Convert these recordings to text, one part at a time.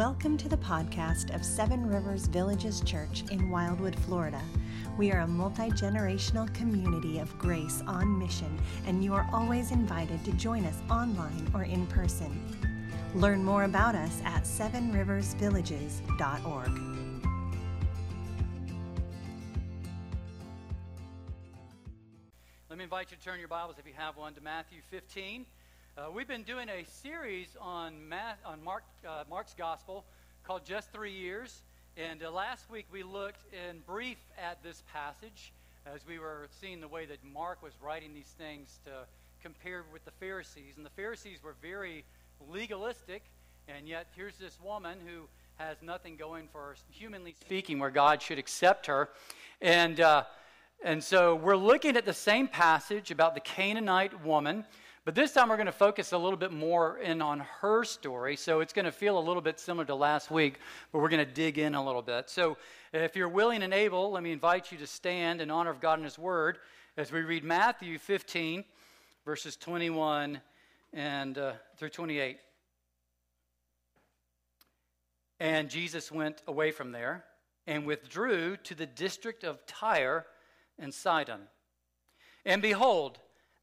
Welcome to the podcast of Seven Rivers Villages Church in Wildwood, Florida. We are a multi generational community of grace on mission, and you are always invited to join us online or in person. Learn more about us at sevenriversvillages.org. Let me invite you to turn your Bibles, if you have one, to Matthew 15. Uh, we've been doing a series on, Matt, on Mark, uh, Mark's Gospel called Just Three Years. And uh, last week we looked in brief at this passage as we were seeing the way that Mark was writing these things to compare with the Pharisees. And the Pharisees were very legalistic, and yet here's this woman who has nothing going for her, humanly speaking, where God should accept her. And, uh, and so we're looking at the same passage about the Canaanite woman but this time we're going to focus a little bit more in on her story. So it's going to feel a little bit similar to last week, but we're going to dig in a little bit. So if you're willing and able, let me invite you to stand in honor of God and His Word as we read Matthew 15, verses 21 and uh, through 28. And Jesus went away from there and withdrew to the district of Tyre and Sidon. And behold,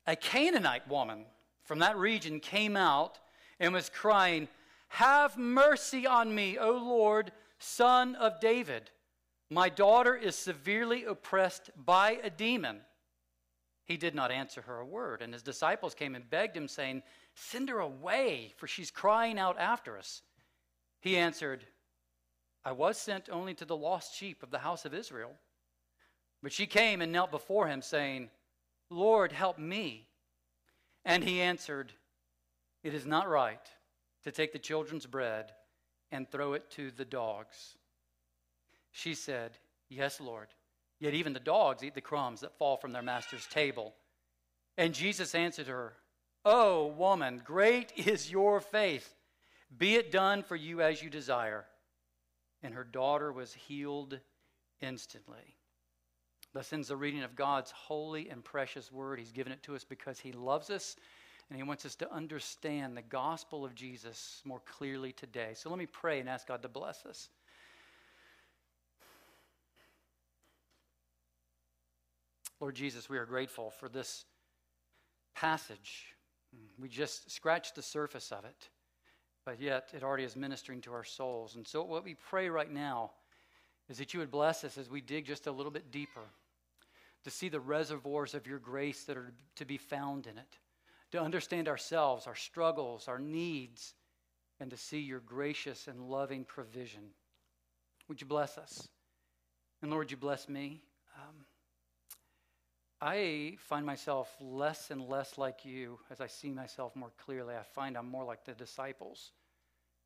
a Canaanite woman from that region came out and was crying, Have mercy on me, O Lord, son of David. My daughter is severely oppressed by a demon. He did not answer her a word, and his disciples came and begged him, saying, Send her away, for she's crying out after us. He answered, I was sent only to the lost sheep of the house of Israel. But she came and knelt before him, saying, Lord, help me. And he answered, It is not right to take the children's bread and throw it to the dogs. She said, Yes, Lord. Yet even the dogs eat the crumbs that fall from their master's table. And Jesus answered her, Oh, woman, great is your faith. Be it done for you as you desire. And her daughter was healed instantly. Thus ends the reading of God's holy and precious word. He's given it to us because He loves us and He wants us to understand the gospel of Jesus more clearly today. So let me pray and ask God to bless us. Lord Jesus, we are grateful for this passage. We just scratched the surface of it, but yet it already is ministering to our souls. And so, what we pray right now is that you would bless us as we dig just a little bit deeper to see the reservoirs of your grace that are to be found in it, to understand ourselves, our struggles, our needs, and to see your gracious and loving provision. Would you bless us? And Lord, you bless me. Um, I find myself less and less like you as I see myself more clearly. I find I'm more like the disciples.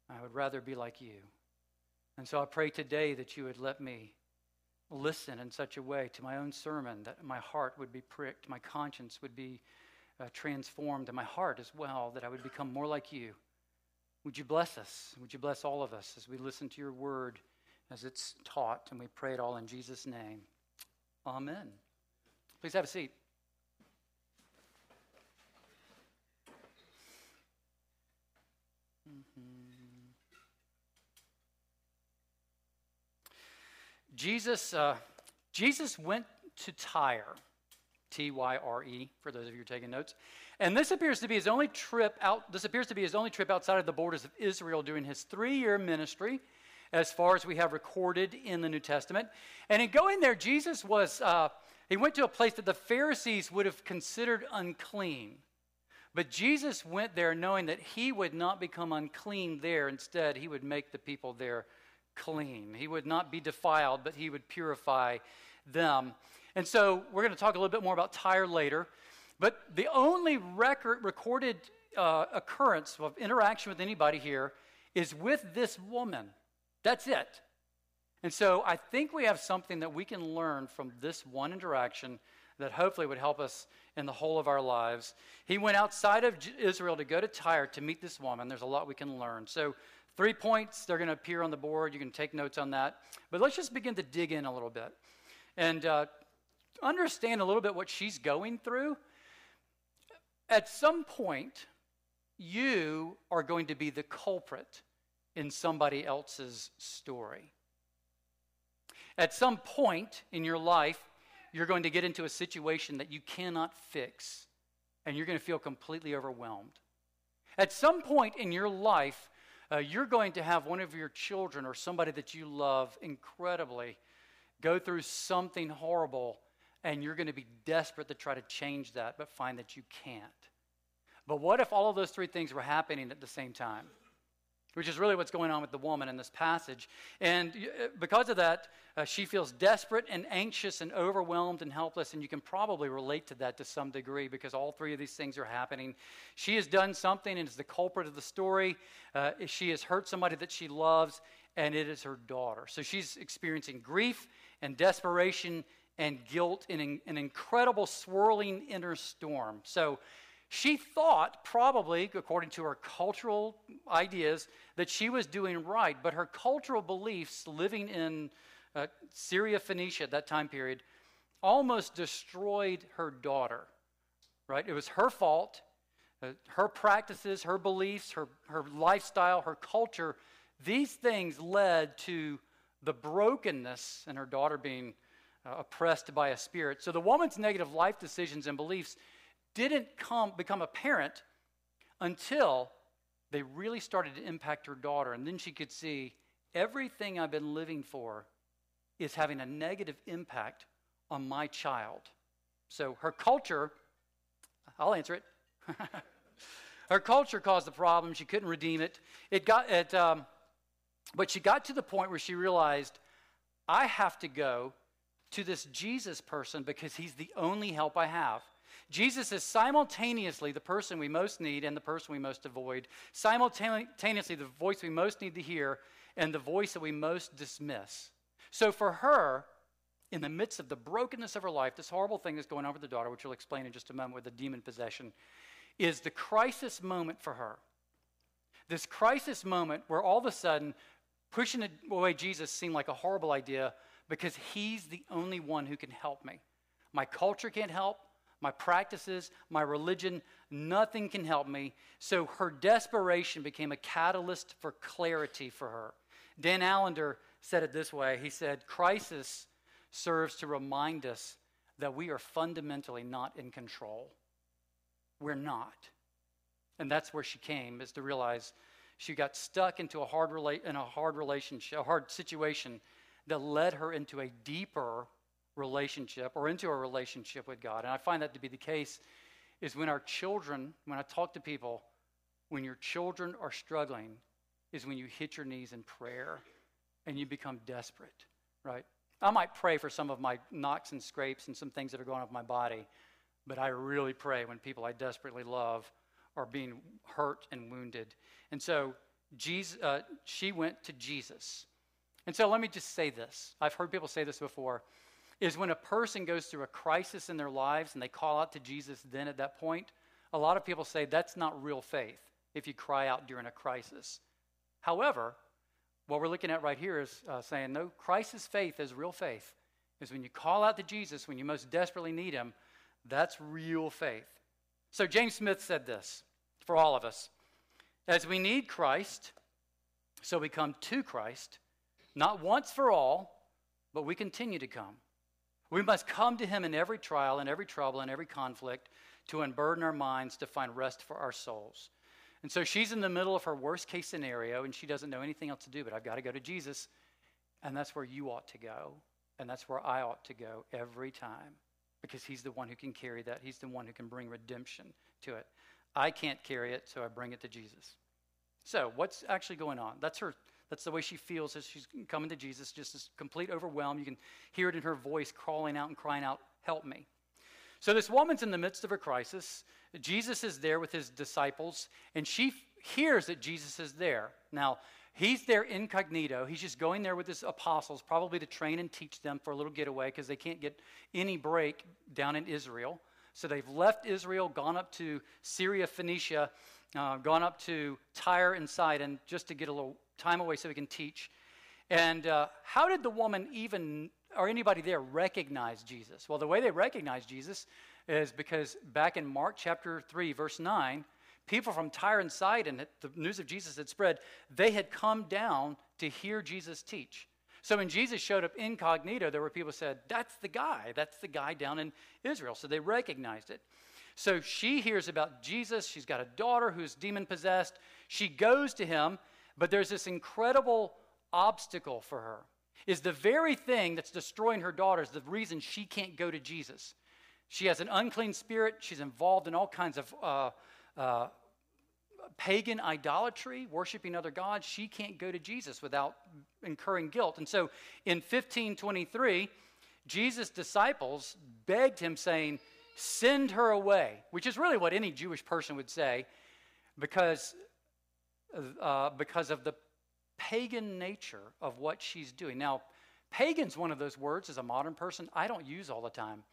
I would rather be like you. And so I pray today that you would let me listen in such a way to my own sermon that my heart would be pricked, my conscience would be uh, transformed, and my heart as well, that I would become more like you. Would you bless us? Would you bless all of us as we listen to your word as it's taught? And we pray it all in Jesus' name. Amen. Please have a seat. Jesus, uh, Jesus went to Tyre, T Y R E, for those of you taking notes. And this appears to be his only trip out. This appears to be his only trip outside of the borders of Israel during his three-year ministry, as far as we have recorded in the New Testament. And in going there, Jesus was uh, he went to a place that the Pharisees would have considered unclean. But Jesus went there knowing that he would not become unclean there. Instead, he would make the people there clean. He would not be defiled, but he would purify them. And so we're going to talk a little bit more about Tyre later. But the only record, recorded uh, occurrence of interaction with anybody here is with this woman. That's it. And so I think we have something that we can learn from this one interaction that hopefully would help us in the whole of our lives. He went outside of Israel to go to Tyre to meet this woman. There's a lot we can learn. So Three points, they're going to appear on the board. You can take notes on that. But let's just begin to dig in a little bit and uh, understand a little bit what she's going through. At some point, you are going to be the culprit in somebody else's story. At some point in your life, you're going to get into a situation that you cannot fix, and you're going to feel completely overwhelmed. At some point in your life, uh, you're going to have one of your children or somebody that you love incredibly go through something horrible, and you're going to be desperate to try to change that, but find that you can't. But what if all of those three things were happening at the same time? Which is really what's going on with the woman in this passage. And uh, because of that, uh, she feels desperate and anxious and overwhelmed and helpless. And you can probably relate to that to some degree because all three of these things are happening. She has done something and is the culprit of the story. Uh, she has hurt somebody that she loves, and it is her daughter. So she's experiencing grief and desperation and guilt in an incredible swirling inner storm. So she thought, probably according to her cultural ideas, that she was doing right, but her cultural beliefs living in uh, Syria, Phoenicia at that time period, almost destroyed her daughter. Right? It was her fault. Uh, her practices, her beliefs, her, her lifestyle, her culture, these things led to the brokenness and her daughter being uh, oppressed by a spirit. So the woman's negative life decisions and beliefs didn't come, become apparent until they really started to impact her daughter. And then she could see everything I've been living for is having a negative impact on my child. So her culture, I'll answer it. her culture caused the problem. She couldn't redeem it. It got it, um, but she got to the point where she realized, I have to go to this Jesus person because he's the only help I have. Jesus is simultaneously the person we most need and the person we most avoid, simultaneously the voice we most need to hear and the voice that we most dismiss. So for her, in the midst of the brokenness of her life, this horrible thing that's going on with the daughter, which we'll explain in just a moment with the demon possession, is the crisis moment for her. This crisis moment where all of a sudden pushing away Jesus seemed like a horrible idea because he's the only one who can help me. My culture can't help my practices, my religion, nothing can help me. So her desperation became a catalyst for clarity for her. Dan Allender said it this way He said, Crisis serves to remind us that we are fundamentally not in control. We're not. And that's where she came, is to realize she got stuck into a hard rela- in a hard relationship, a hard situation that led her into a deeper relationship or into a relationship with God. And I find that to be the case is when our children, when I talk to people, when your children are struggling, is when you hit your knees in prayer and you become desperate, right? I might pray for some of my knocks and scrapes and some things that are going on with my body, but I really pray when people I desperately love are being hurt and wounded. And so Jesus, uh, she went to Jesus. And so let me just say this. I've heard people say this before is when a person goes through a crisis in their lives and they call out to Jesus then at that point, a lot of people say that's not real faith if you cry out during a crisis. However, what we're looking at right here is uh, saying no, crisis faith is real faith. Is when you call out to Jesus when you most desperately need him, that's real faith. So James Smith said this for all of us. As we need Christ, so we come to Christ, not once for all, but we continue to come. We must come to Him in every trial, in every trouble, in every conflict to unburden our minds to find rest for our souls. And so she's in the middle of her worst case scenario and she doesn't know anything else to do, but I've got to go to Jesus. And that's where you ought to go. And that's where I ought to go every time because He's the one who can carry that. He's the one who can bring redemption to it. I can't carry it, so I bring it to Jesus. So, what's actually going on? That's her that's the way she feels as she's coming to Jesus, just this complete overwhelm. You can hear it in her voice crawling out and crying out, Help me. So this woman's in the midst of a crisis. Jesus is there with his disciples, and she f- hears that Jesus is there. Now, he's there incognito. He's just going there with his apostles, probably to train and teach them for a little getaway because they can't get any break down in Israel. So they've left Israel, gone up to Syria, Phoenicia, uh, gone up to Tyre and Sidon just to get a little time away so we can teach. And uh, how did the woman even, or anybody there, recognize Jesus? Well, the way they recognized Jesus is because back in Mark chapter 3, verse 9, people from Tyre and Sidon, the news of Jesus had spread, they had come down to hear Jesus teach. So when Jesus showed up incognito, there were people said, That's the guy. That's the guy down in Israel. So they recognized it. So she hears about Jesus. She's got a daughter who's demon possessed. She goes to him, but there's this incredible obstacle for her. Is the very thing that's destroying her daughter is the reason she can't go to Jesus. She has an unclean spirit. She's involved in all kinds of uh, uh, pagan idolatry, worshiping other gods, she can't go to Jesus without incurring guilt. And so in 1523, Jesus' disciples begged him, saying, Send her away, which is really what any Jewish person would say because, uh, because of the pagan nature of what she's doing. Now, pagan's one of those words as a modern person I don't use all the time.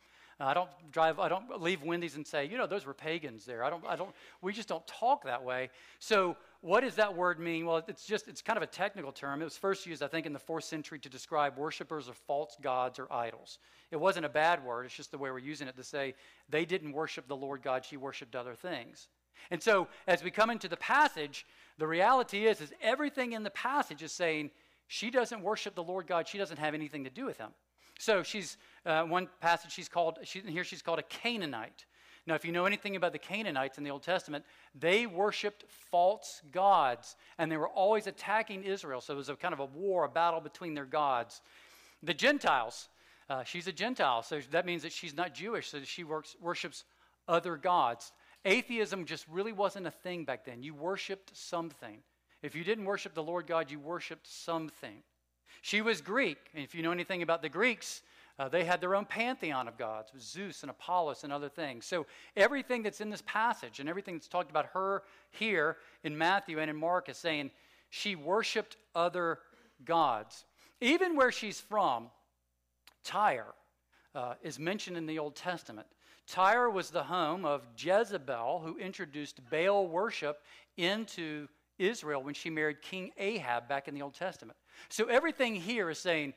I don't drive, I don't leave Wendy's and say, you know, those were pagans there. I don't, I don't, we just don't talk that way. So, what does that word mean? Well, it's just, it's kind of a technical term. It was first used, I think, in the fourth century to describe worshippers of false gods or idols. It wasn't a bad word, it's just the way we're using it to say they didn't worship the Lord God, she worshiped other things. And so, as we come into the passage, the reality is, is everything in the passage is saying she doesn't worship the Lord God, she doesn't have anything to do with him. So she's uh, one passage she's called she, here she's called a Canaanite. Now, if you know anything about the Canaanites in the Old Testament, they worshipped false gods, and they were always attacking Israel. So it was a kind of a war, a battle between their gods. The Gentiles, uh, she's a Gentile, so that means that she's not Jewish, so she works, worships other gods. Atheism just really wasn't a thing back then. You worshiped something. If you didn't worship the Lord God, you worshiped something. She was Greek. And if you know anything about the Greeks, uh, they had their own pantheon of gods, Zeus and Apollos and other things. So everything that's in this passage and everything that's talked about her here in Matthew and in Mark is saying she worshiped other gods. Even where she's from, Tyre uh, is mentioned in the Old Testament. Tyre was the home of Jezebel, who introduced Baal worship into Israel when she married King Ahab back in the Old Testament. So everything here is saying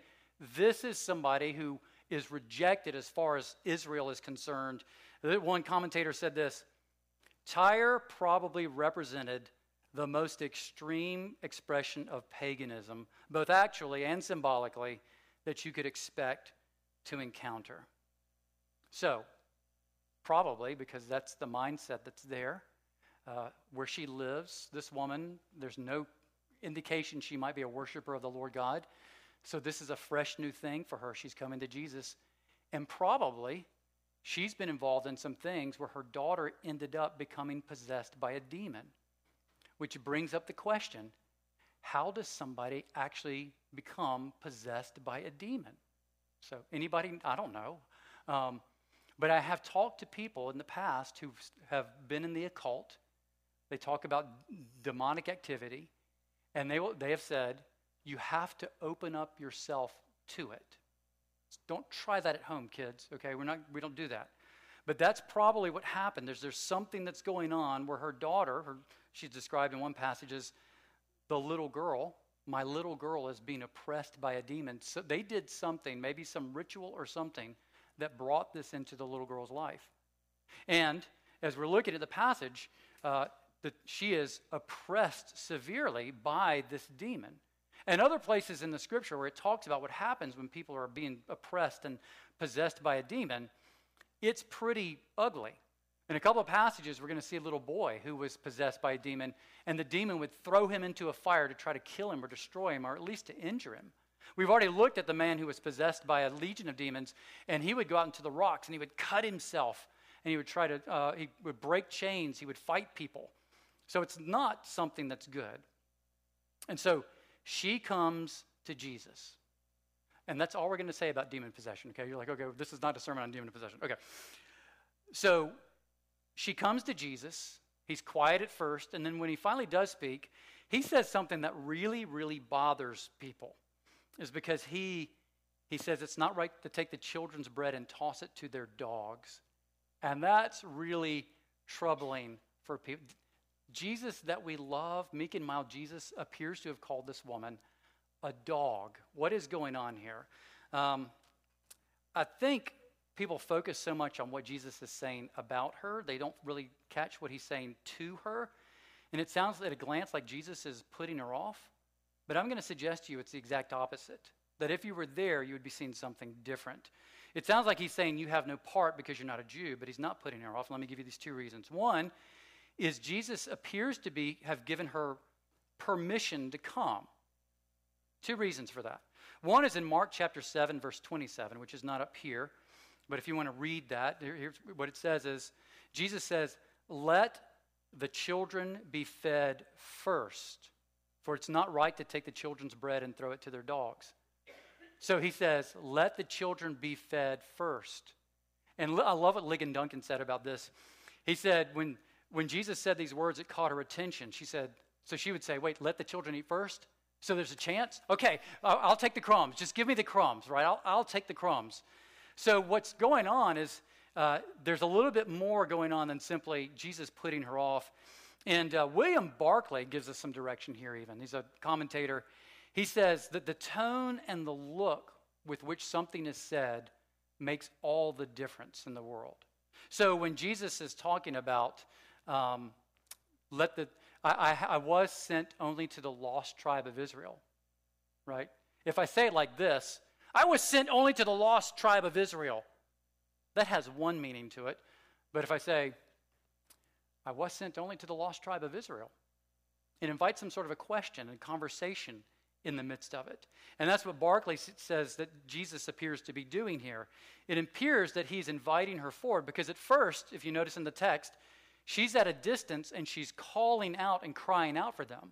this is somebody who is rejected as far as Israel is concerned. One commentator said this Tyre probably represented the most extreme expression of paganism, both actually and symbolically, that you could expect to encounter. So, probably because that's the mindset that's there, uh, where she lives, this woman, there's no indication she might be a worshiper of the Lord God. So this is a fresh new thing for her. She's coming to Jesus. And probably she's been involved in some things where her daughter ended up becoming possessed by a demon, which brings up the question how does somebody actually become possessed by a demon? So, anybody, I don't know. Um, but I have talked to people in the past who have been in the occult. They talk about demonic activity. And they, will, they have said, you have to open up yourself to it. Don't try that at home, kids, okay? We're not, we don't do that. But that's probably what happened. There's, there's something that's going on where her daughter, her, she's described in one passage as the little girl, my little girl is being oppressed by a demon. So they did something, maybe some ritual or something, that brought this into the little girl's life. And as we're looking at the passage, uh, that she is oppressed severely by this demon. And other places in the scripture where it talks about what happens when people are being oppressed and possessed by a demon, it's pretty ugly. In a couple of passages, we're going to see a little boy who was possessed by a demon, and the demon would throw him into a fire to try to kill him or destroy him, or at least to injure him. We've already looked at the man who was possessed by a legion of demons, and he would go out into the rocks and he would cut himself, and he would try to, uh, he would break chains, he would fight people. So it's not something that's good. And so she comes to Jesus. And that's all we're going to say about demon possession, okay? You're like, okay, this is not a sermon on demon possession. Okay. So she comes to Jesus. He's quiet at first. And then when he finally does speak, he says something that really, really bothers people. Is because he, he says it's not right to take the children's bread and toss it to their dogs. And that's really troubling for people. Jesus that we love, meek and mild Jesus, appears to have called this woman a dog. What is going on here? Um, I think people focus so much on what Jesus is saying about her, they don't really catch what he's saying to her. And it sounds at a glance like Jesus is putting her off. But I'm going to suggest to you it's the exact opposite. That if you were there, you would be seeing something different. It sounds like he's saying you have no part because you're not a Jew, but he's not putting her off. Let me give you these two reasons. One is Jesus appears to be have given her permission to come. Two reasons for that. One is in Mark chapter 7, verse 27, which is not up here, but if you want to read that, here's what it says is Jesus says, Let the children be fed first, for it's not right to take the children's bread and throw it to their dogs. So he says, Let the children be fed first. And I love what Ligon Duncan said about this. He said, when, when Jesus said these words, it caught her attention. She said, So she would say, Wait, let the children eat first? So there's a chance? Okay, I'll, I'll take the crumbs. Just give me the crumbs, right? I'll, I'll take the crumbs. So what's going on is uh, there's a little bit more going on than simply Jesus putting her off. And uh, William Barclay gives us some direction here, even. He's a commentator. He says that the tone and the look with which something is said makes all the difference in the world. So when Jesus is talking about, um, let the, I, I, I was sent only to the lost tribe of Israel, right? If I say it like this, I was sent only to the lost tribe of Israel, that has one meaning to it. But if I say, I was sent only to the lost tribe of Israel, it invites some sort of a question and conversation in the midst of it. And that's what Barclay says that Jesus appears to be doing here. It appears that he's inviting her forward because at first, if you notice in the text, She's at a distance and she's calling out and crying out for them.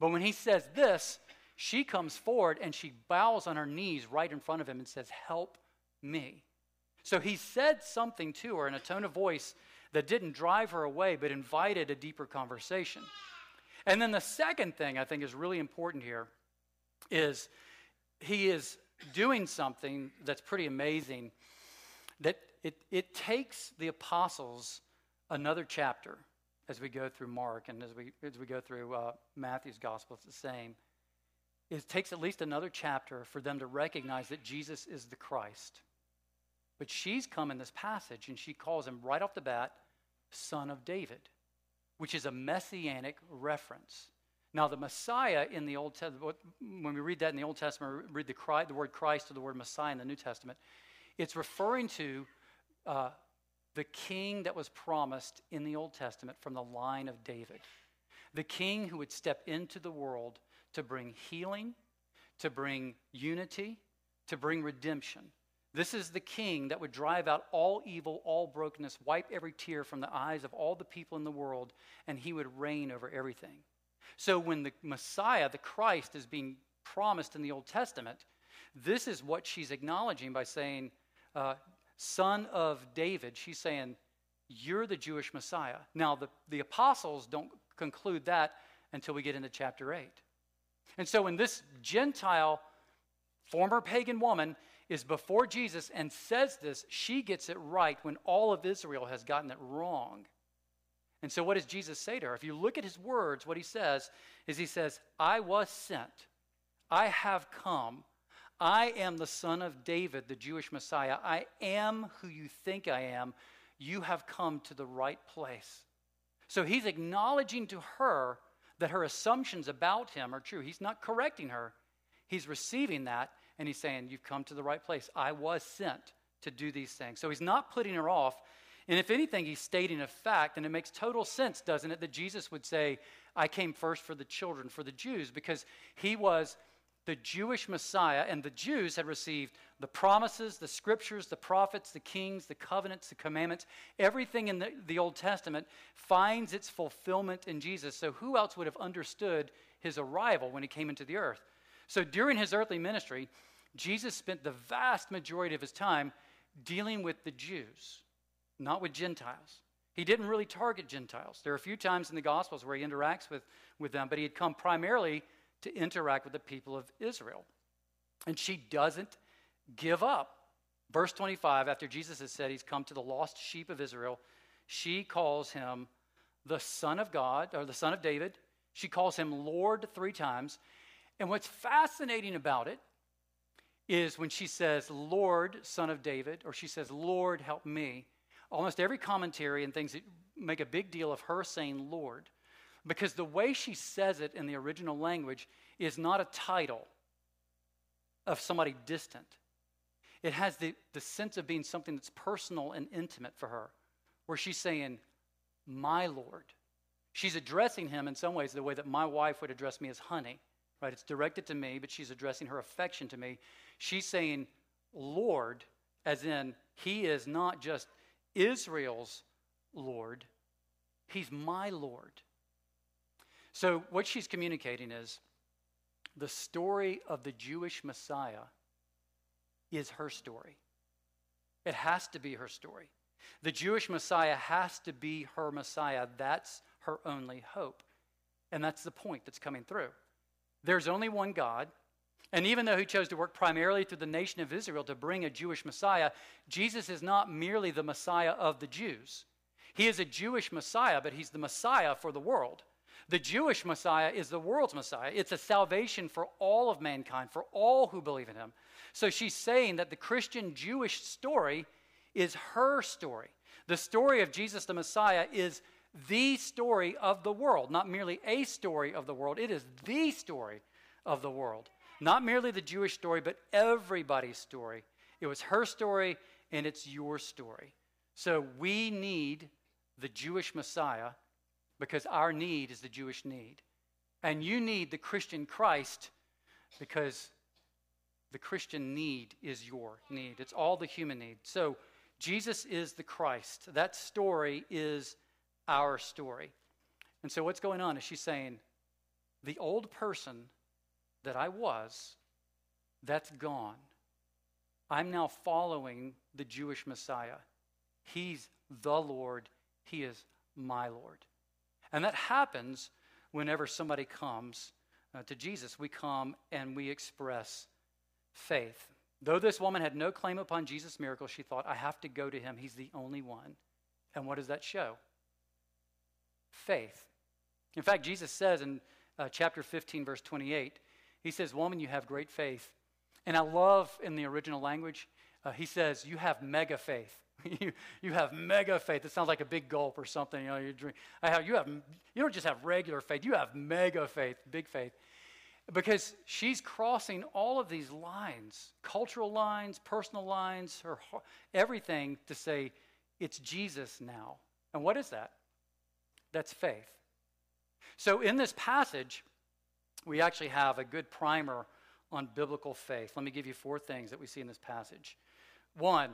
But when he says this, she comes forward and she bows on her knees right in front of him and says, Help me. So he said something to her in a tone of voice that didn't drive her away, but invited a deeper conversation. And then the second thing I think is really important here is he is doing something that's pretty amazing that it, it takes the apostles another chapter as we go through Mark and as we, as we go through uh, Matthew's gospel. It's the same. It takes at least another chapter for them to recognize that Jesus is the Christ. But she's come in this passage and she calls him right off the bat, Son of David, which is a messianic reference. Now, the Messiah in the Old Testament, when we read that in the Old Testament, read the, the word Christ or the word Messiah in the New Testament, it's referring to uh, the king that was promised in the Old Testament from the line of David. The king who would step into the world to bring healing, to bring unity, to bring redemption. This is the king that would drive out all evil, all brokenness, wipe every tear from the eyes of all the people in the world, and he would reign over everything. So when the Messiah, the Christ, is being promised in the Old Testament, this is what she's acknowledging by saying, uh, son of David, she's saying, You're the Jewish Messiah. Now, the, the apostles don't conclude that until we get into chapter 8. And so, when this Gentile, former pagan woman is before Jesus and says this, she gets it right when all of Israel has gotten it wrong. And so, what does Jesus say to her? If you look at his words, what he says is, He says, I was sent, I have come I am the son of David, the Jewish Messiah. I am who you think I am. You have come to the right place. So he's acknowledging to her that her assumptions about him are true. He's not correcting her, he's receiving that, and he's saying, You've come to the right place. I was sent to do these things. So he's not putting her off. And if anything, he's stating a fact, and it makes total sense, doesn't it, that Jesus would say, I came first for the children, for the Jews, because he was the Jewish Messiah, and the Jews had received the promises, the scriptures, the prophets, the kings, the covenants, the commandments. Everything in the, the Old Testament finds its fulfillment in Jesus. So, who else would have understood his arrival when he came into the earth? So, during his earthly ministry, Jesus spent the vast majority of his time dealing with the Jews, not with Gentiles. He didn't really target Gentiles. There are a few times in the Gospels where he interacts with, with them, but he had come primarily to interact with the people of Israel. And she doesn't give up. Verse 25, after Jesus has said he's come to the lost sheep of Israel, she calls him the Son of God, or the Son of David. She calls him Lord three times. And what's fascinating about it is when she says, Lord, son of David, or she says, Lord, help me. Almost every commentary and things that make a big deal of her saying Lord, because the way she says it in the original language is not a title of somebody distant. It has the, the sense of being something that's personal and intimate for her, where she's saying, My Lord. She's addressing him in some ways the way that my wife would address me as honey, right? It's directed to me, but she's addressing her affection to me. She's saying, Lord, as in, he is not just Israel's Lord, he's my Lord. So, what she's communicating is the story of the Jewish Messiah is her story. It has to be her story. The Jewish Messiah has to be her Messiah. That's her only hope. And that's the point that's coming through. There's only one God. And even though he chose to work primarily through the nation of Israel to bring a Jewish Messiah, Jesus is not merely the Messiah of the Jews. He is a Jewish Messiah, but he's the Messiah for the world. The Jewish Messiah is the world's Messiah. It's a salvation for all of mankind, for all who believe in him. So she's saying that the Christian Jewish story is her story. The story of Jesus the Messiah is the story of the world, not merely a story of the world. It is the story of the world. Not merely the Jewish story, but everybody's story. It was her story, and it's your story. So we need the Jewish Messiah because our need is the Jewish need. And you need the Christian Christ because the Christian need is your need. It's all the human need. So Jesus is the Christ. That story is our story. And so what's going on is she's saying, the old person that I was, that's gone. I'm now following the Jewish Messiah. He's the Lord, He is my Lord. And that happens whenever somebody comes uh, to Jesus. We come and we express faith. Though this woman had no claim upon Jesus' miracle, she thought, I have to go to him. He's the only one. And what does that show? Faith. In fact, Jesus says in uh, chapter 15, verse 28, He says, Woman, you have great faith. And I love in the original language, uh, He says, You have mega faith. you, you have mega faith. It sounds like a big gulp or something. You know, you drink. I have, you have. You don't just have regular faith. You have mega faith, big faith, because she's crossing all of these lines, cultural lines, personal lines, her everything to say it's Jesus now. And what is that? That's faith. So in this passage, we actually have a good primer on biblical faith. Let me give you four things that we see in this passage. One,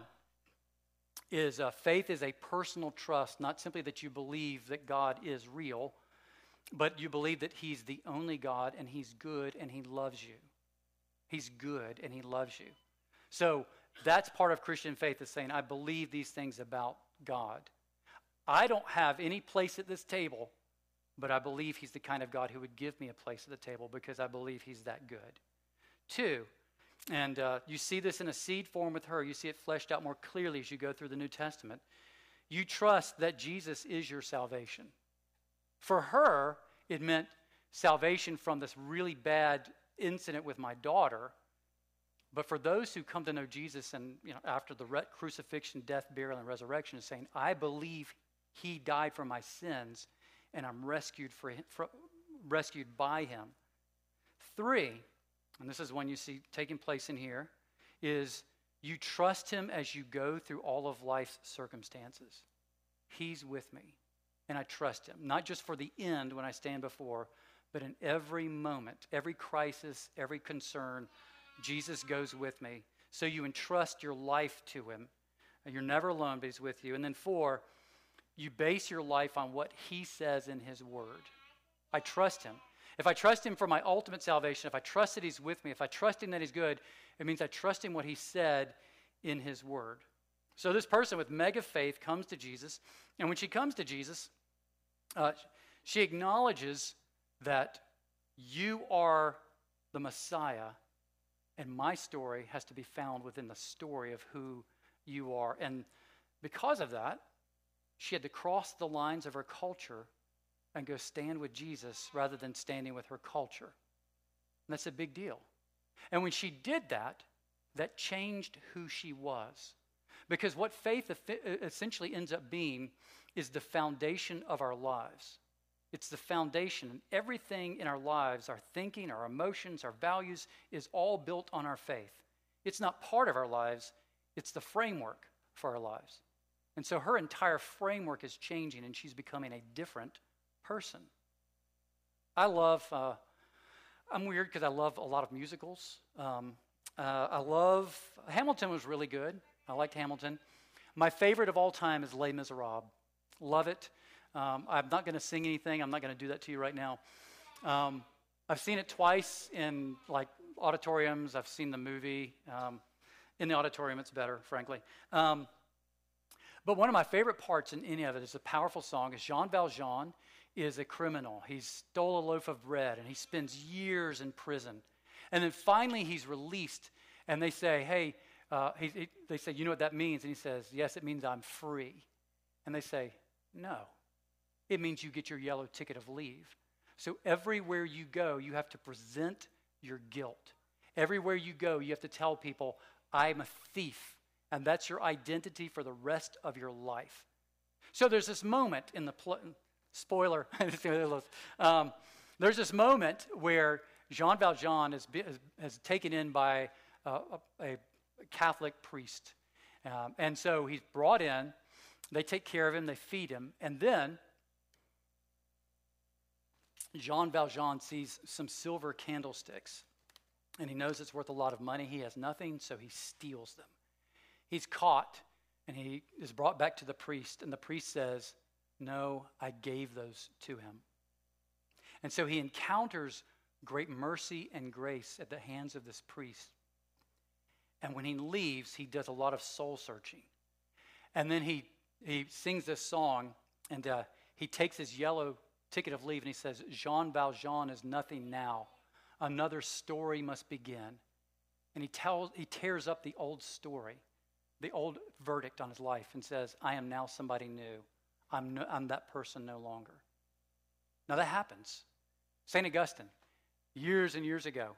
is uh, faith is a personal trust, not simply that you believe that God is real, but you believe that He's the only God and He's good and He loves you. He's good and He loves you. So that's part of Christian faith is saying, I believe these things about God. I don't have any place at this table, but I believe He's the kind of God who would give me a place at the table because I believe He's that good. Two, and uh, you see this in a seed form with her. You see it fleshed out more clearly as you go through the New Testament. You trust that Jesus is your salvation. For her, it meant salvation from this really bad incident with my daughter. But for those who come to know Jesus and you know, after the crucifixion, death, burial, and resurrection, is saying, I believe he died for my sins and I'm rescued, for him, for, rescued by him. Three, and this is one you see taking place in here, is you trust him as you go through all of life's circumstances. He's with me, and I trust him, not just for the end when I stand before, but in every moment, every crisis, every concern, Jesus goes with me. So you entrust your life to him. You're never alone, but he's with you. And then, four, you base your life on what he says in his word. I trust him. If I trust Him for my ultimate salvation, if I trust that He's with me, if I trust Him that He's good, it means I trust Him what He said in His Word. So this person with mega faith comes to Jesus, and when she comes to Jesus, uh, she acknowledges that you are the Messiah, and my story has to be found within the story of who you are. And because of that, she had to cross the lines of her culture and go stand with Jesus rather than standing with her culture. And that's a big deal. And when she did that, that changed who she was. Because what faith essentially ends up being is the foundation of our lives. It's the foundation. And everything in our lives, our thinking, our emotions, our values, is all built on our faith. It's not part of our lives, it's the framework for our lives. And so her entire framework is changing and she's becoming a different person. I love, uh, I'm weird because I love a lot of musicals. Um, uh, I love, Hamilton was really good. I liked Hamilton. My favorite of all time is Les Miserables. Love it. Um, I'm not going to sing anything. I'm not going to do that to you right now. Um, I've seen it twice in like auditoriums. I've seen the movie. Um, in the auditorium, it's better, frankly. But one of my favorite parts in any of it is a powerful song. Is Jean Valjean is a criminal. He stole a loaf of bread and he spends years in prison. And then finally he's released, and they say, Hey, uh, he, he, they say, You know what that means? And he says, Yes, it means I'm free. And they say, No, it means you get your yellow ticket of leave. So everywhere you go, you have to present your guilt. Everywhere you go, you have to tell people, I'm a thief. And that's your identity for the rest of your life. So there's this moment in the pl- spoiler. um, there's this moment where Jean Valjean is, is, is taken in by uh, a, a, Catholic priest. Um, and so he's brought in. They take care of him, they feed him, and then Jean Valjean sees some silver candlesticks and he knows it's worth a lot of money. He has nothing, so he steals them. He's caught and he is brought back to the priest, and the priest says, No, I gave those to him. And so he encounters great mercy and grace at the hands of this priest. And when he leaves, he does a lot of soul searching. And then he, he sings this song, and uh, he takes his yellow ticket of leave and he says, Jean Valjean is nothing now. Another story must begin. And he, tells, he tears up the old story, the old verdict on his life, and says, I am now somebody new. I'm, no, I'm that person no longer. Now that happens. St. Augustine, years and years ago,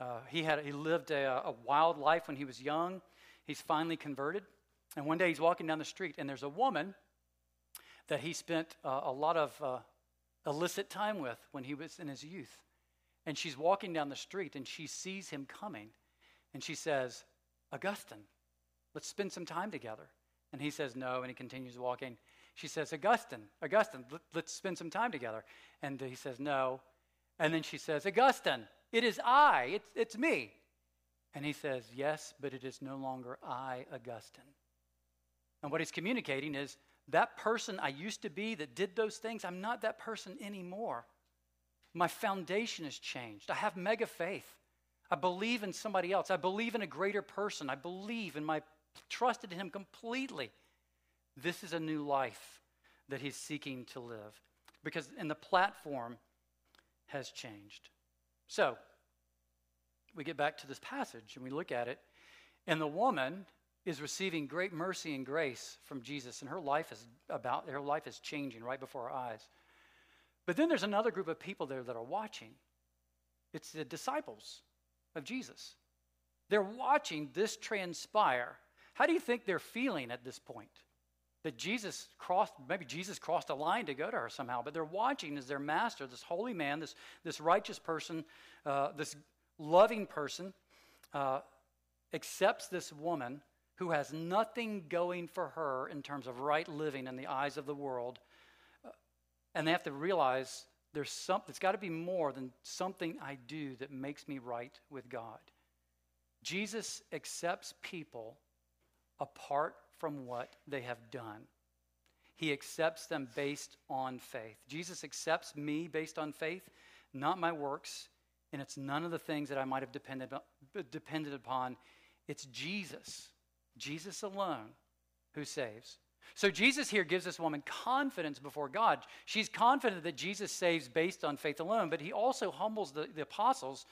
uh, he, had, he lived a, a wild life when he was young. He's finally converted. And one day he's walking down the street, and there's a woman that he spent uh, a lot of uh, illicit time with when he was in his youth. And she's walking down the street and she sees him coming. And she says, Augustine, let's spend some time together. And he says, No. And he continues walking. She says, Augustine, Augustine, let's spend some time together. And he says, No. And then she says, Augustine, it is I, it's, it's me. And he says, Yes, but it is no longer I, Augustine. And what he's communicating is that person I used to be that did those things, I'm not that person anymore. My foundation has changed. I have mega faith. I believe in somebody else. I believe in a greater person. I believe in my trusted in him completely. This is a new life that he's seeking to live because and the platform has changed. So, we get back to this passage and we look at it and the woman is receiving great mercy and grace from Jesus and her life is about her life is changing right before our eyes. But then there's another group of people there that are watching. It's the disciples of Jesus. They're watching this transpire. How do you think they're feeling at this point? That Jesus crossed, maybe Jesus crossed a line to go to her somehow, but they're watching as their master, this holy man, this, this righteous person, uh, this loving person, uh, accepts this woman who has nothing going for her in terms of right living in the eyes of the world and they have to realize there's something, it's got to be more than something I do that makes me right with God. Jesus accepts people apart from what they have done. He accepts them based on faith. Jesus accepts me based on faith, not my works, and it's none of the things that I might have depended, depended upon. It's Jesus, Jesus alone, who saves. So Jesus here gives this woman confidence before God. She's confident that Jesus saves based on faith alone, but he also humbles the, the apostles.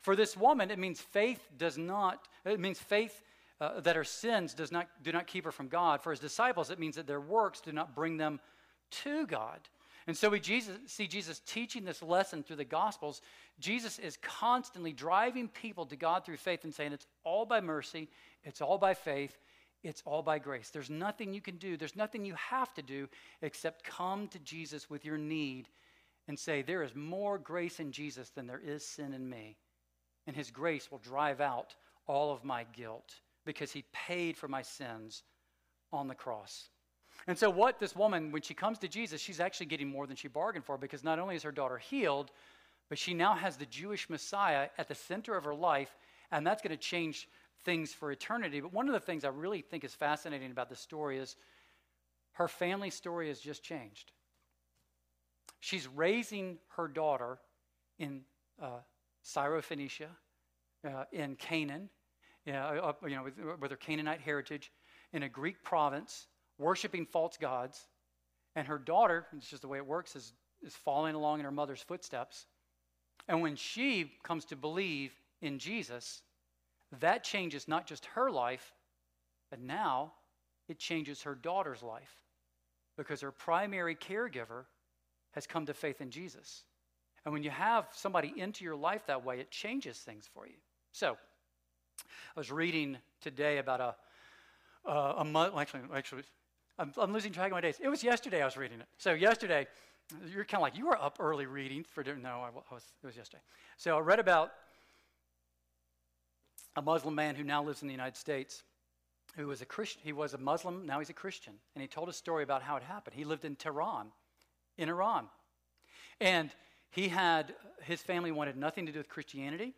For this woman, it means faith does not, it means faith uh, that her sins does not, do not keep her from God. For his disciples, it means that their works do not bring them to God. And so we Jesus, see Jesus teaching this lesson through the Gospels. Jesus is constantly driving people to God through faith and saying it's all by mercy, it's all by faith, it's all by grace. There's nothing you can do, there's nothing you have to do except come to Jesus with your need and say, There is more grace in Jesus than there is sin in me. And his grace will drive out all of my guilt because he paid for my sins on the cross. And so, what this woman, when she comes to Jesus, she's actually getting more than she bargained for because not only is her daughter healed, but she now has the Jewish Messiah at the center of her life, and that's going to change things for eternity. But one of the things I really think is fascinating about this story is her family story has just changed. She's raising her daughter in uh, Syrophoenicia, uh, in Canaan, uh, you know, with, with her Canaanite heritage, in a Greek province worshiping false gods, and her daughter, it's just the way it works, is, is following along in her mother's footsteps. And when she comes to believe in Jesus, that changes not just her life, but now it changes her daughter's life because her primary caregiver has come to faith in Jesus. And when you have somebody into your life that way, it changes things for you. So, I was reading today about a, uh, a month, actually, actually I'm, I'm, losing track of my days. It was yesterday I was reading it. So yesterday, you're kind of like, you were up early reading for, no, I was, it was yesterday. So I read about a Muslim man who now lives in the United States who was a Christian. He was a Muslim, now he's a Christian. And he told a story about how it happened. He lived in Tehran, in Iran. And he had, his family wanted nothing to do with Christianity.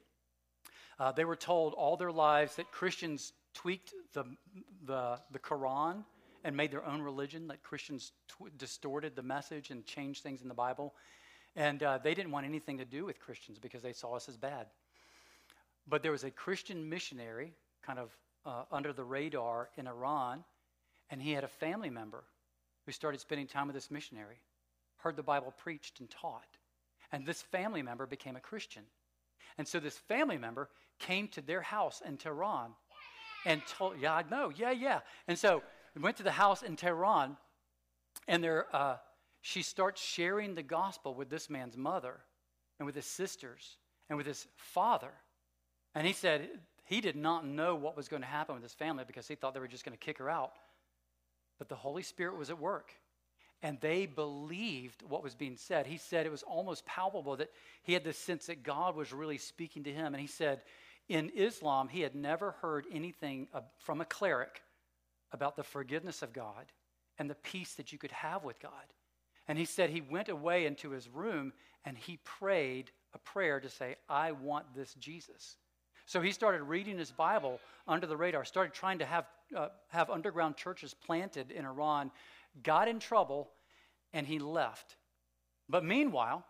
Uh, they were told all their lives that Christians tweaked the, the, the Quran and made their own religion, that Christians tw- distorted the message and changed things in the Bible. And uh, they didn't want anything to do with Christians because they saw us as bad. But there was a Christian missionary, kind of uh, under the radar in Iran, and he had a family member who started spending time with this missionary, heard the Bible preached and taught. And this family member became a Christian. And so this family member came to their house in Tehran and told, yeah, I know, yeah, yeah. And so we went to the house in Tehran, and there, uh, she starts sharing the gospel with this man's mother and with his sisters and with his father. And he said he did not know what was going to happen with his family because he thought they were just going to kick her out. But the Holy Spirit was at work. And they believed what was being said. He said it was almost palpable that he had this sense that God was really speaking to him. And he said, in Islam, he had never heard anything from a cleric about the forgiveness of God and the peace that you could have with God. And he said he went away into his room and he prayed a prayer to say, I want this Jesus. So he started reading his Bible under the radar, started trying to have, uh, have underground churches planted in Iran, got in trouble, and he left. But meanwhile,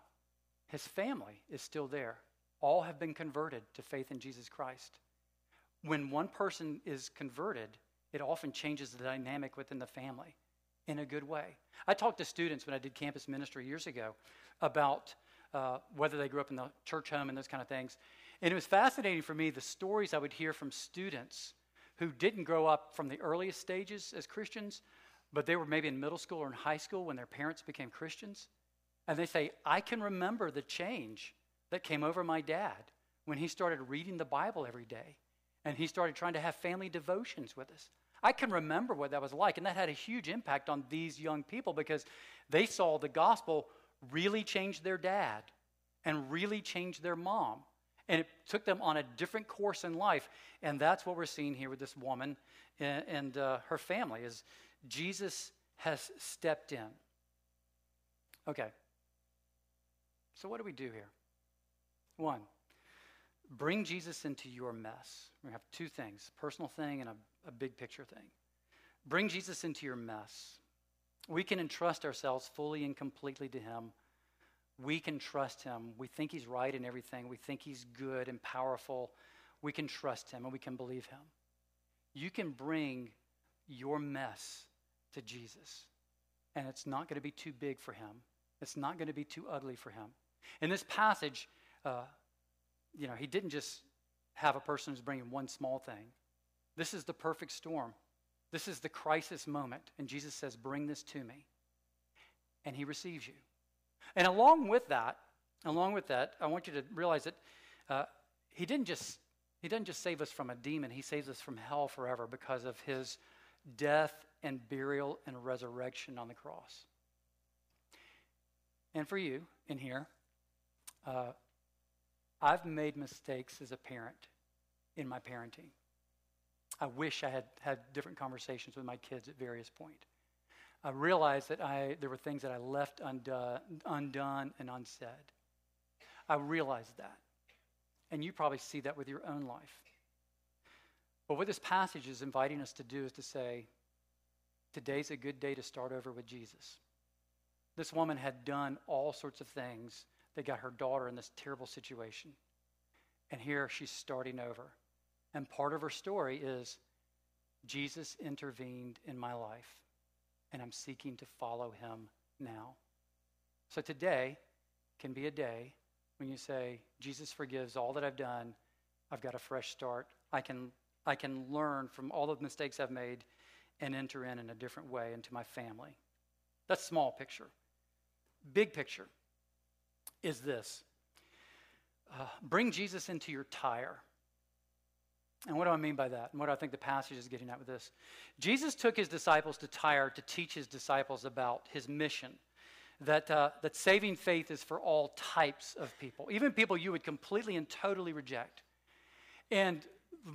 his family is still there. All have been converted to faith in Jesus Christ. When one person is converted, it often changes the dynamic within the family in a good way. I talked to students when I did campus ministry years ago about uh, whether they grew up in the church home and those kind of things. And it was fascinating for me the stories I would hear from students who didn't grow up from the earliest stages as Christians, but they were maybe in middle school or in high school when their parents became Christians. And they say, I can remember the change that came over my dad when he started reading the Bible every day and he started trying to have family devotions with us. I can remember what that was like, and that had a huge impact on these young people because they saw the gospel really change their dad and really change their mom. And it took them on a different course in life. And that's what we're seeing here with this woman and, and uh, her family is Jesus has stepped in. Okay. So what do we do here? One, bring Jesus into your mess. We have two things personal thing and a, a big picture thing. Bring Jesus into your mess. We can entrust ourselves fully and completely to Him. We can trust Him. We think He's right in everything. We think He's good and powerful. We can trust Him and we can believe Him. You can bring your mess to Jesus, and it's not going to be too big for Him. It's not going to be too ugly for Him. In this passage, uh, you know, he didn't just have a person who's bringing one small thing. This is the perfect storm. This is the crisis moment. And Jesus says, Bring this to me. And he receives you. And along with that, along with that, I want you to realize that uh, he didn't just he doesn't just save us from a demon; he saves us from hell forever because of his death and burial and resurrection on the cross. And for you in here, uh, I've made mistakes as a parent in my parenting. I wish I had had different conversations with my kids at various points. I realized that I, there were things that I left undone, undone and unsaid. I realized that. And you probably see that with your own life. But what this passage is inviting us to do is to say, today's a good day to start over with Jesus. This woman had done all sorts of things that got her daughter in this terrible situation. And here she's starting over. And part of her story is Jesus intervened in my life, and I'm seeking to follow him now. So today can be a day when you say, Jesus forgives all that I've done. I've got a fresh start. I can, I can learn from all the mistakes I've made and enter in in a different way into my family. That's small picture. Big picture is this uh, bring Jesus into your Tyre. And what do I mean by that? And what do I think the passage is getting at with this? Jesus took his disciples to Tyre to teach his disciples about his mission. That, uh, that saving faith is for all types of people, even people you would completely and totally reject. And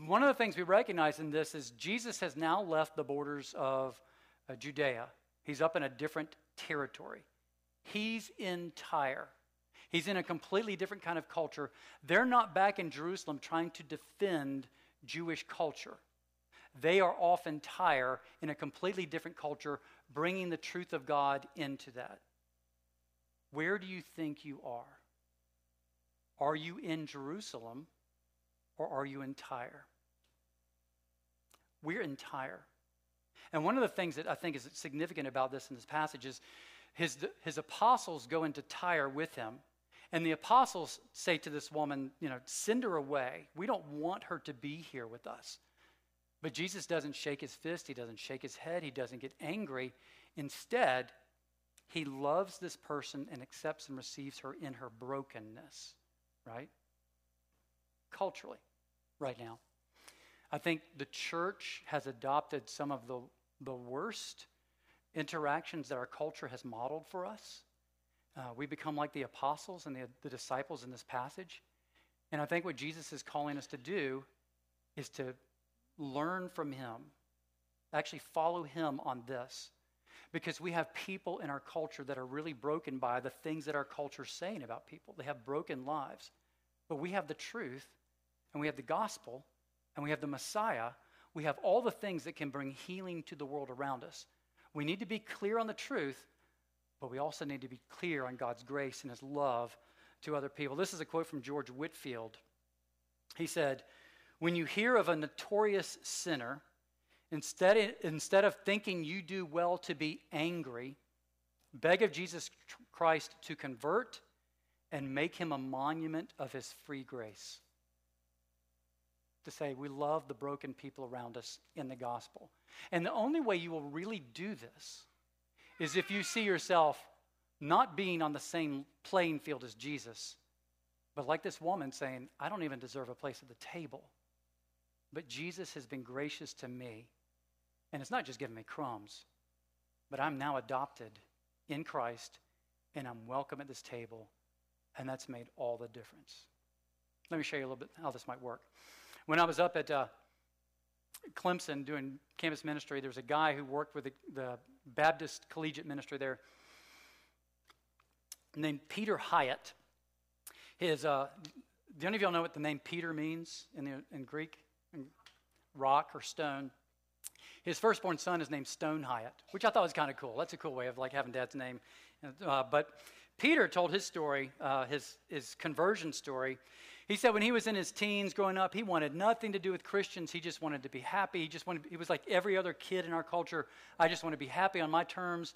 one of the things we recognize in this is Jesus has now left the borders of uh, Judea. He's up in a different territory. He's in Tyre. He's in a completely different kind of culture. They're not back in Jerusalem trying to defend Jewish culture. They are often Tyre in a completely different culture, bringing the truth of God into that. Where do you think you are? Are you in Jerusalem or are you in Tyre? We're in Tyre. And one of the things that I think is significant about this in this passage is his, his apostles go into Tyre with him and the apostles say to this woman, you know, send her away. We don't want her to be here with us. But Jesus doesn't shake his fist, he doesn't shake his head, he doesn't get angry. Instead, he loves this person and accepts and receives her in her brokenness, right? Culturally, right now. I think the church has adopted some of the, the worst interactions that our culture has modeled for us. Uh, we become like the apostles and the, the disciples in this passage. And I think what Jesus is calling us to do is to learn from him, actually follow him on this. Because we have people in our culture that are really broken by the things that our culture is saying about people. They have broken lives. But we have the truth, and we have the gospel, and we have the Messiah. We have all the things that can bring healing to the world around us. We need to be clear on the truth, but we also need to be clear on God's grace and his love to other people. This is a quote from George Whitefield. He said, When you hear of a notorious sinner, instead, instead of thinking you do well to be angry, beg of Jesus Christ to convert and make him a monument of his free grace. To say, we love the broken people around us in the gospel. And the only way you will really do this is if you see yourself not being on the same playing field as Jesus, but like this woman saying, I don't even deserve a place at the table. But Jesus has been gracious to me. And it's not just giving me crumbs, but I'm now adopted in Christ and I'm welcome at this table. And that's made all the difference. Let me show you a little bit how this might work. When I was up at uh, Clemson doing campus ministry, there was a guy who worked with the, the Baptist collegiate ministry there named Peter Hyatt. His, uh, do any of y'all know what the name Peter means in, the, in Greek? Rock or stone. His firstborn son is named Stone Hyatt, which I thought was kind of cool. That's a cool way of like having dad's name. Uh, but Peter told his story, uh, his, his conversion story, he said when he was in his teens growing up, he wanted nothing to do with Christians. He just wanted to be happy. He just wanted, he was like every other kid in our culture. I just want to be happy on my terms.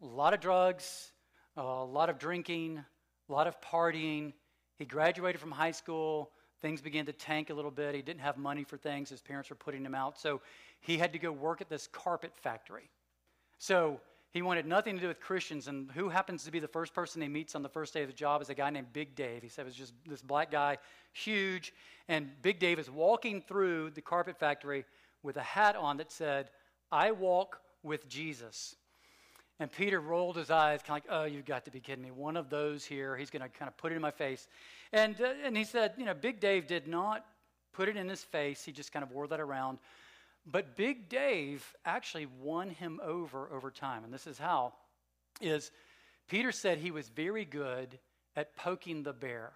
A lot of drugs, a lot of drinking, a lot of partying. He graduated from high school. Things began to tank a little bit. He didn't have money for things. His parents were putting him out. So he had to go work at this carpet factory. So he wanted nothing to do with Christians. And who happens to be the first person he meets on the first day of the job is a guy named Big Dave. He said it was just this black guy, huge. And Big Dave is walking through the carpet factory with a hat on that said, I walk with Jesus. And Peter rolled his eyes, kind of like, oh, you've got to be kidding me. One of those here, he's going to kind of put it in my face. And, uh, and he said, you know, Big Dave did not put it in his face. He just kind of wore that around. But Big Dave actually won him over over time. And this is how is Peter said he was very good at poking the bear.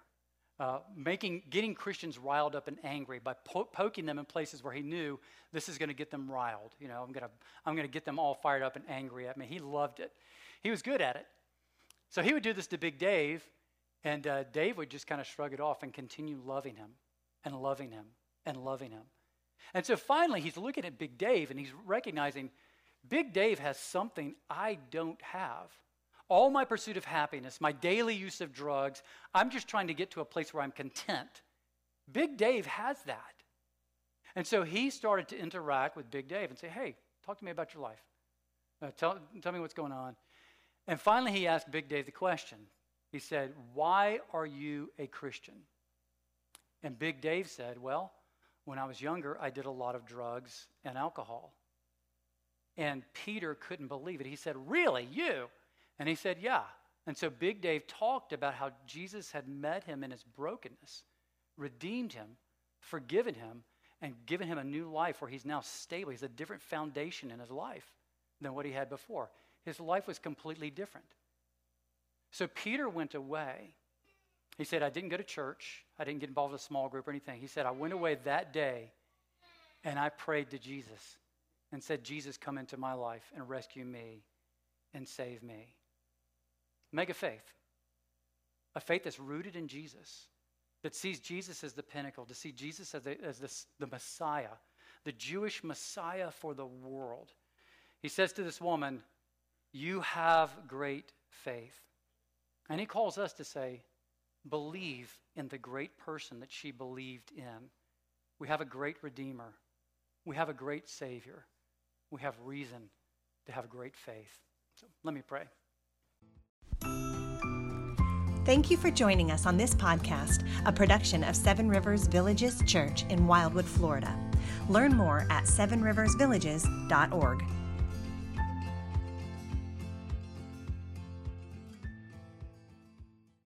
Uh, making, getting Christians riled up and angry by po- poking them in places where he knew this is going to get them riled. You know, I'm going to I'm to get them all fired up and angry at me. He loved it. He was good at it. So he would do this to Big Dave, and uh, Dave would just kind of shrug it off and continue loving him and loving him and loving him. And so finally, he's looking at Big Dave and he's recognizing Big Dave has something I don't have. All my pursuit of happiness, my daily use of drugs, I'm just trying to get to a place where I'm content. Big Dave has that. And so he started to interact with Big Dave and say, Hey, talk to me about your life. Uh, tell, tell me what's going on. And finally, he asked Big Dave the question. He said, Why are you a Christian? And Big Dave said, Well, when I was younger, I did a lot of drugs and alcohol. And Peter couldn't believe it. He said, Really, you? And he said, Yeah. And so Big Dave talked about how Jesus had met him in his brokenness, redeemed him, forgiven him, and given him a new life where he's now stable. He's a different foundation in his life than what he had before. His life was completely different. So Peter went away he said, I didn't go to church. I didn't get involved with a small group or anything. He said, I went away that day and I prayed to Jesus and said, Jesus, come into my life and rescue me and save me. Mega faith. A faith that's rooted in Jesus, that sees Jesus as the pinnacle, to see Jesus as, the, as the, the Messiah, the Jewish Messiah for the world. He says to this woman, You have great faith. And he calls us to say, believe in the great person that she believed in. We have a great Redeemer. We have a great Savior. We have reason to have great faith. So let me pray. Thank you for joining us on this podcast, a production of Seven Rivers Villages Church in Wildwood, Florida. Learn more at sevenriversvillages.org.